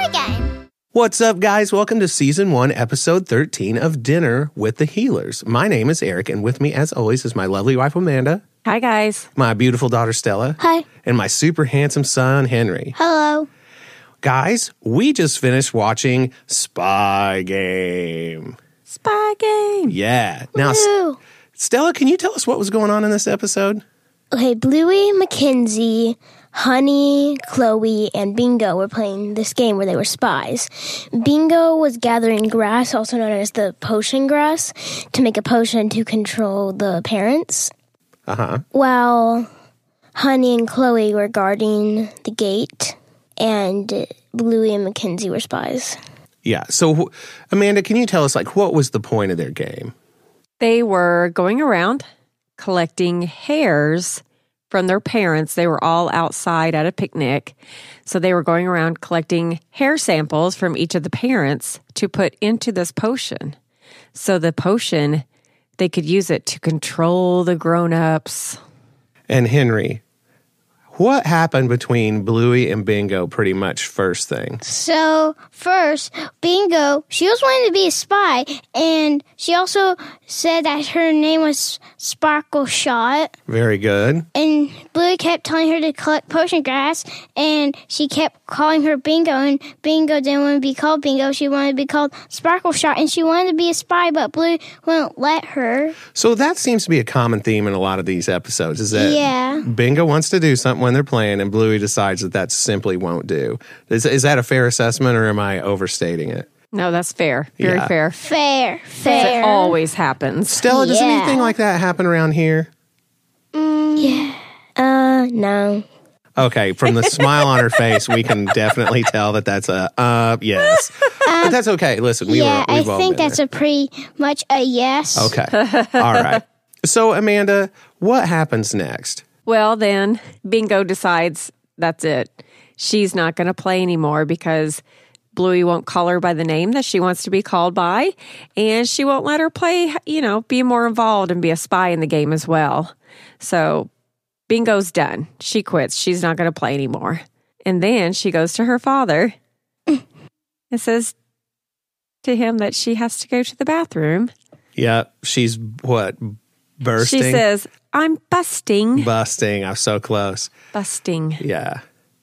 episode is called Spy Game. What's up, guys? Welcome to season one, episode 13 of Dinner with the Heelers. My name is Eric, and with me, as always, is my lovely wife, Amanda, Hi, guys. my beautiful daughter, Stella, Hi. and my super handsome son, Henry. Hello. Guys, we just finished watching Spy Game. Spy game. Yeah. Now, Woo. Stella, can you tell us what was going on in this episode? Okay, Bluey, Mackenzie, Honey, Chloe, and Bingo were playing this game where they were spies. Bingo was gathering grass, also known as the potion grass, to make a potion to control the parents, Uh huh. while Honey and Chloe were guarding the gate, and Bluey and Mackenzie were spies. Yeah. So, Amanda, can you tell us, like, what was the point of their game? They were going around collecting hairs from their parents. They were all outside at a picnic. So they were going around collecting hair samples from each of the parents to put into this potion. So the potion, they could use it to control the grown ups. And Henry, what happened between Bluey and Bingo pretty much first thing? So, first, Bingo, she was wanting to be a spy, and she also said that her name was Sparkle Shot. Very good. And Bluey kept telling her to collect potion grass, and she kept calling her Bingo, and Bingo didn't want to be called Bingo. She wanted to be called Sparkle Shot, and she wanted to be a spy, but Bluey wouldn't let her. So that seems to be a common theme in a lot of these episodes is that Yeah. Bingo wants to do something when they're playing and Bluey decides that that simply won't do. Is, is that a fair assessment or am I overstating it? No, that's fair. Very Yeah. fair. Fair, It fair. always happens. Stella, does Yeah. anything like that happen around here? Yeah. Uh, no. Okay, from the smile on her face, we can definitely tell that that's a uh yes. but that's okay. Listen, we yeah, were I we've all think been that's a pretty much a yes. okay. All right. So Amanda, what happens next? Well, then Bingo decides that's it. She's not going to play anymore because Bluey won't call her by the name that she wants to be called by. And she won't let her play, you know, be more involved and be a spy in the game as well. So Bingo's done. She quits. She's not going to play anymore. And then she goes to her father and says to him that she has to go to the bathroom. Yeah, she's what bursting, She says, I'm busting. busting. I'm so close. busting. Yeah.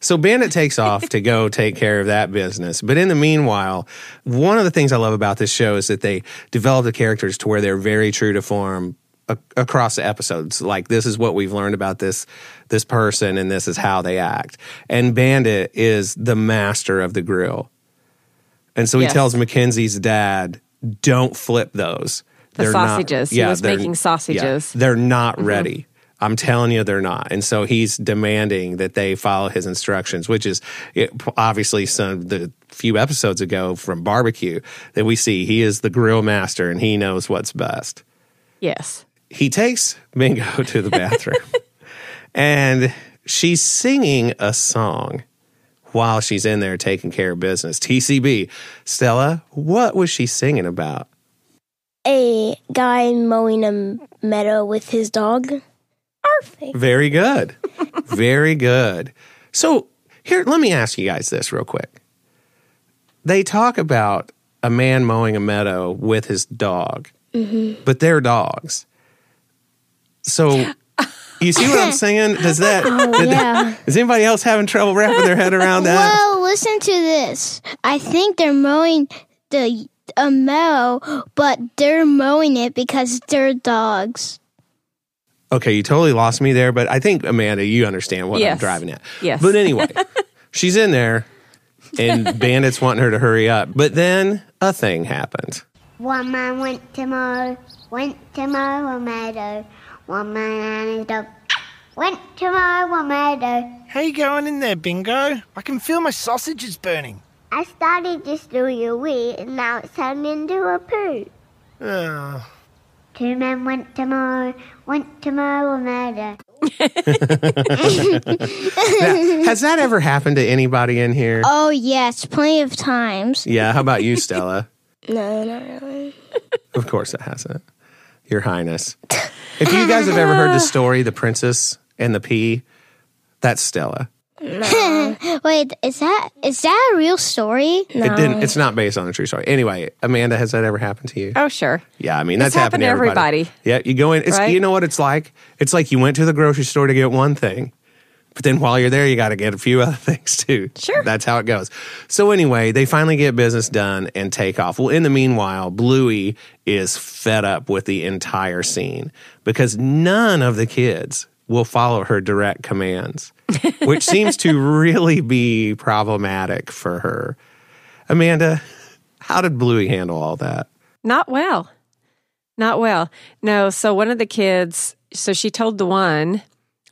So Bandit takes off to go take care of that business. But in the meanwhile, one of the things I love about this show is that they develop the characters to where they're very true to form a- across the episodes. Like this is what we've learned about this this person and this is how they act. And Bandit is the master of the grill. And so he Yes. tells Mackenzie's dad, "Don't flip those. The They're not- sausages. He was making sausages. they're not mm-hmm. ready. I'm telling you, they're not. And so he's demanding that they follow his instructions, which is it, obviously some the few episodes ago from barbecue that we see he is the grill master and he knows what's best. Yes. He takes Bingo to the bathroom and she's singing a song while she's in there taking care of business. TCB, Stella, what was she singing about? A guy mowing a meadow with his dog. Perfect. Very good. Very good. So, here, let me ask you guys this real quick. They talk about a man mowing a meadow with his dog, mm-hmm. but they're dogs. So, you see what I'm saying? Does that, oh, did- yeah. is anybody else having trouble wrapping their head around that? Well, listen to this. I think they're mowing the a mow, but they're mowing it because they're dogs. Okay, you totally lost me there, but I think, Amanda, you understand what I'm driving at. Yes. But anyway, she's in there, and Bandit's wanting her to hurry up. But then a thing happened. One man went to mow, went to mow a meadow. One man and his dog went to mow a meadow. How you going in there, Bingo? I can feel my sausages burning. I started just doing a wee, and now it's turned into a poo. Ugh. Two men went to mow, went to mow a meadow. Now, has that ever happened to anybody in here? Oh yes, plenty of times. Yeah. How about you, Stella? No, not really. Of course it hasn't. Your Highness. If you guys have ever heard the story, The Princess and the Pea, that's Stella. Well, Wait, is that is that a real story? No. It didn't. It's not based on a true story. Anyway, Amanda, has that ever happened to you? Oh, sure. Yeah, I mean that's It's happened happened to to everybody. everybody. Yeah, you go in. It's Right? you know what it's like. It's like you went to the grocery store to get one thing, but then while you're there, you got to get a few other things too. Sure. that's how it goes. So anyway, they finally get business done and take off. Well, in the meanwhile, Bluey is fed up with the entire scene because none of the kids will follow her direct commands, which seems to really be problematic for her. Amanda, how did Bluey handle all that? Not well. Not well. No. So one of the kids, so she told the one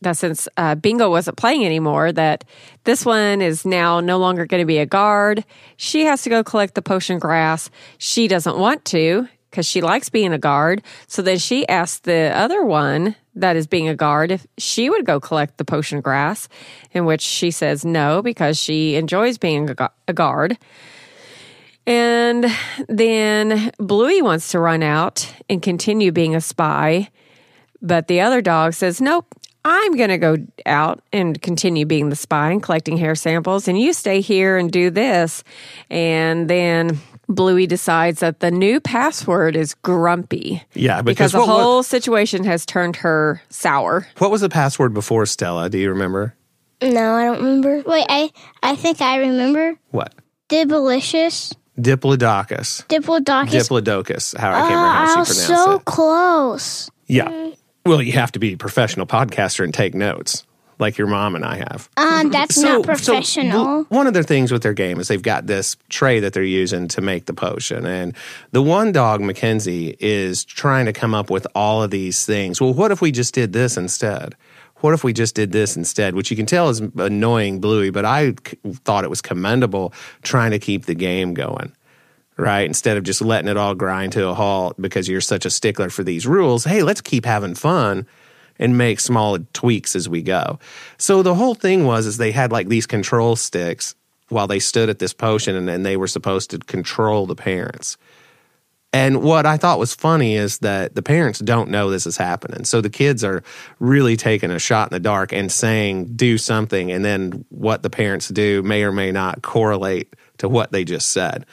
that since uh, Bingo wasn't playing anymore, that this one is now no longer going to be a guard. She has to go collect the potion grass. She doesn't want to because she likes being a guard. So then she asked the other one that is being a guard if she would go collect the potion grass, in which she says no because she enjoys being a, guard. And then Bluey wants to run out and continue being a spy. But the other dog says, Nope, I'm going to go out and continue being the spy and collecting hair samples. And you stay here and do this. And then Bluey decides that the new password is grumpy. Yeah, Because because, the what, what- whole situation has turned her sour. What was the password before Stella? Do you remember? No, I don't remember. Wait, I I think I remember. What? Dibelicious, Diplodocus. Diplodocus. Diplodocus. How I can't Oh, remember I how was she pronounced so it. close. Yeah. Well, you have to be a professional podcaster and take notes, like your mom and I have. Um, that's not professional. bl- one of their things with their game is they've got this tray that they're using to make the potion. And the one dog, Mackenzie, is trying to come up with all of these things. Well, what if we just did this instead? What if we just did this instead? Which you can tell is annoying Bluey, but I c- thought it was commendable trying to keep the game going right? Instead of just letting it all grind to a halt because you're such a stickler for these rules. Hey, let's keep having fun and make small tweaks as we go. So the whole thing was is they had like these control sticks while they stood at this potion and, and they were supposed to control the parents. And what I thought was funny is that the parents don't know this is happening. So the kids are really taking a shot in the dark and saying, do something. And then what the parents do may or may not correlate to what they just said.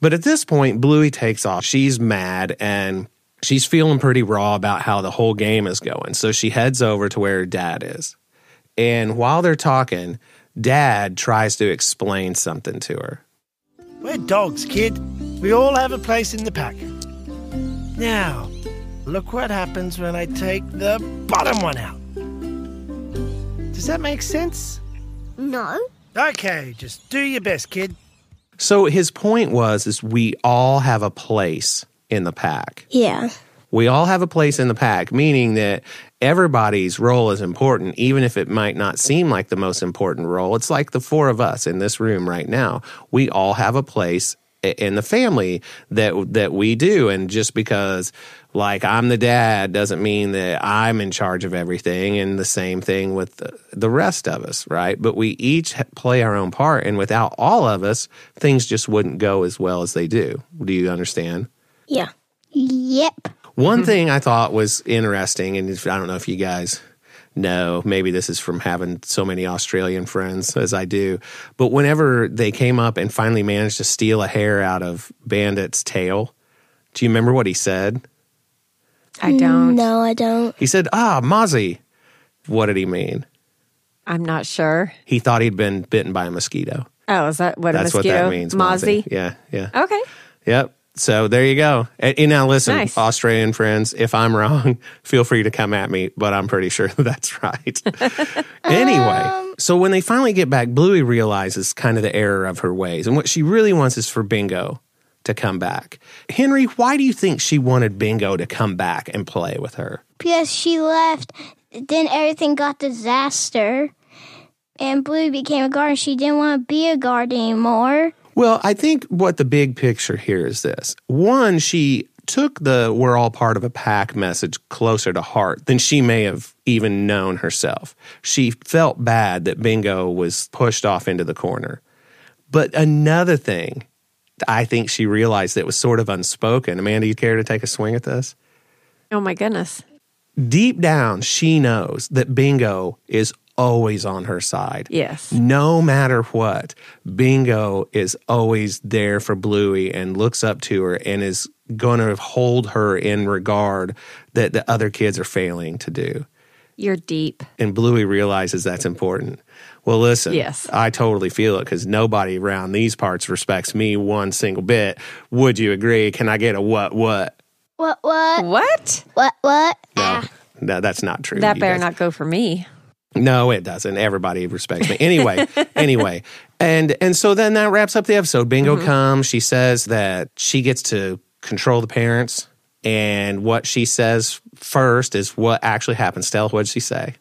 But at this point, Bluey takes off. She's mad and she's feeling pretty raw about how the whole game is going. So she heads over to where her dad is. And while they're talking, dad tries to explain something to her. We're dogs, kid. We all have a place in the pack. Now, look what happens when I take the bottom one out. Does that make sense? No. Okay, just do your best, kid. So his point was is we all have a place in the pack. Yeah. We all have a place in the pack, meaning that everybody's role is important, even if it might not seem like the most important role. It's like the four of us in this room right now. We all have a place in the family that that we do, and just because, like, I'm the dad, doesn't mean that I'm in charge of everything. And the same thing with the, the rest of us, right? But we each play our own part, and without all of us, things just wouldn't go as well as they do. Do you understand? Yeah. Yep. One thing I thought was interesting, and if, I don't know if you guys know, maybe this is from having so many Australian friends as I do, but whenever they came up and finally managed to steal a hair out of Bandit's tail, do you remember what he said? I don't. No, I don't. He said, Ah, Mozzie. What did he mean? I'm not sure. He thought he'd been bitten by a mosquito. Oh, is that what That's a what that means. Mozzie. Yeah, yeah. Okay. Yep. So there you go. And, and now listen, Nice. Australian friends, if I'm wrong, feel free to come at me, but I'm pretty sure that's right. anyway, um, so when they finally get back, Bluey realizes kind of the error of her ways. And what she really wants is for Bingo to come back. Henry, why do you think she wanted Bingo to come back and play with her? Because she left, then everything got disaster. And Blue became a guard she didn't want to be a guard anymore. Well, I think what the big picture here is this. One, she took the we're all part of a pack message closer to heart than she may have even known herself. She felt bad that Bingo was pushed off into the corner. But another thing I think she realized that was sort of unspoken. Amanda, you care to take a swing at this? Oh my goodness. Deep down, she knows that Bingo is always on her side. Yes. No matter what, Bingo is always there for Bluey and looks up to her and is going to hold her in regard that the other kids are failing to do. You're deep. And Bluey realizes that's important. Well, listen, Yes. I totally feel it because nobody around these parts respects me one single bit. Would you agree? Can I get a what, what? What? What? What? What? What? No, Ah. no that's not true. That better guys. not go for me. No, it doesn't. Everybody respects me. Anyway, anyway. And and so then that wraps up the episode. Bingo mm-hmm. comes. She says that she gets to control the parents. And what she says first is what actually happens. Stella, what did she say?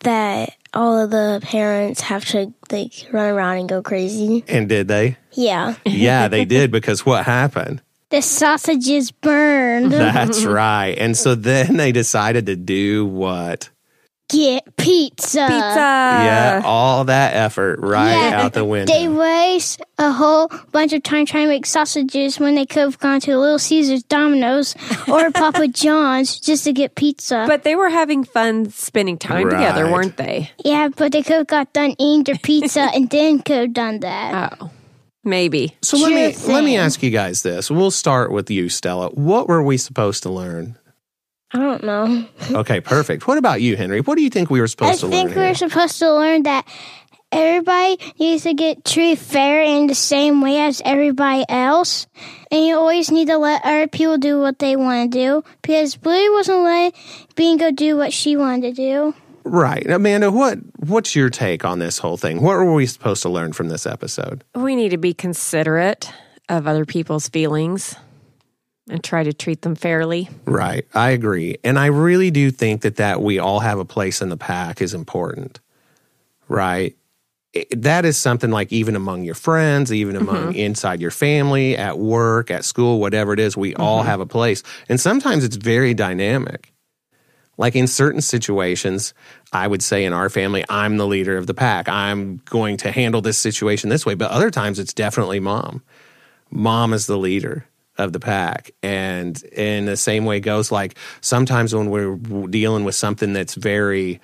That all of the parents have to like run around and go crazy. And did they? Yeah. Yeah, they did because what happened? The sausages burned. That's right. And so then they decided to do what? Get pizza. Pizza. yeah, all that effort right Yeah, out the window. They waste a whole bunch of time trying to make sausages when they could have gone to Little Caesars, Domino's, or Papa John's just to get pizza. But they were having fun spending time together, weren't they? yeah, but they could have got done eating their pizza and then could have done that. Oh, maybe. So let me Sure let me ask you guys this. We'll start with you, Stella. What were we supposed to learn? I don't know. Okay, perfect. What about you, Henry? What do you think we were I supposed to think learn? we here? were supposed to learn that everybody needs to get treated fair in the same way as everybody else. And you always need to let other people do what they want to do. Because Blue wasn't letting Bingo do what she wanted to do. right, Amanda. What what's your take on this whole thing? What were we supposed to learn from this episode? We need to be considerate of other people's feelings and try to treat them fairly. Right, I agree, and I really do think that that we all have a place in the pack is important. Right. It- That is something like even among your friends, even mm-hmm. among inside your family, at work, at school, whatever it is, we all mm-hmm. have a place. And sometimes it's very dynamic. Like in certain situations, I would say in our family, I'm the leader of the pack. I'm going to handle this situation this way. But other times it's definitely mom. Mom is the leader of the pack. And in the same way goes like sometimes when we're dealing with something that's very,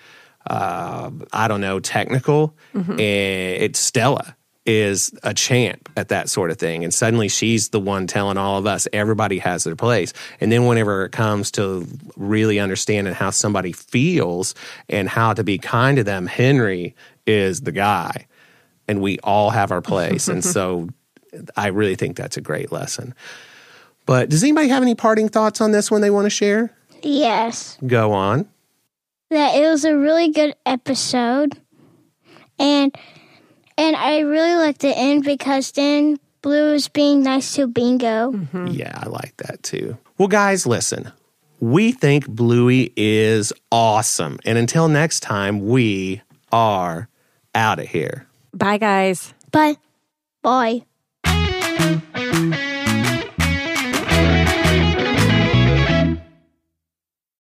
uh, I don't know, technical, eh, it's Stella is a champ at that sort of thing. And suddenly she's the one telling all of us everybody has their place. And then whenever it comes to really understanding how somebody feels and how to be kind to them, Henry is the guy. And we all have our place. and so I really think that's a great lesson. But does anybody have any parting thoughts on this one they want to share? Yes. Go on. That it was a really good episode. And and I really liked the end because then Blue was being nice to Bingo. Mm-hmm. Yeah, I like that too. Well, guys, listen. We think Bluey is awesome. And until next time, we are out of here. Bye, guys. Bye. boy.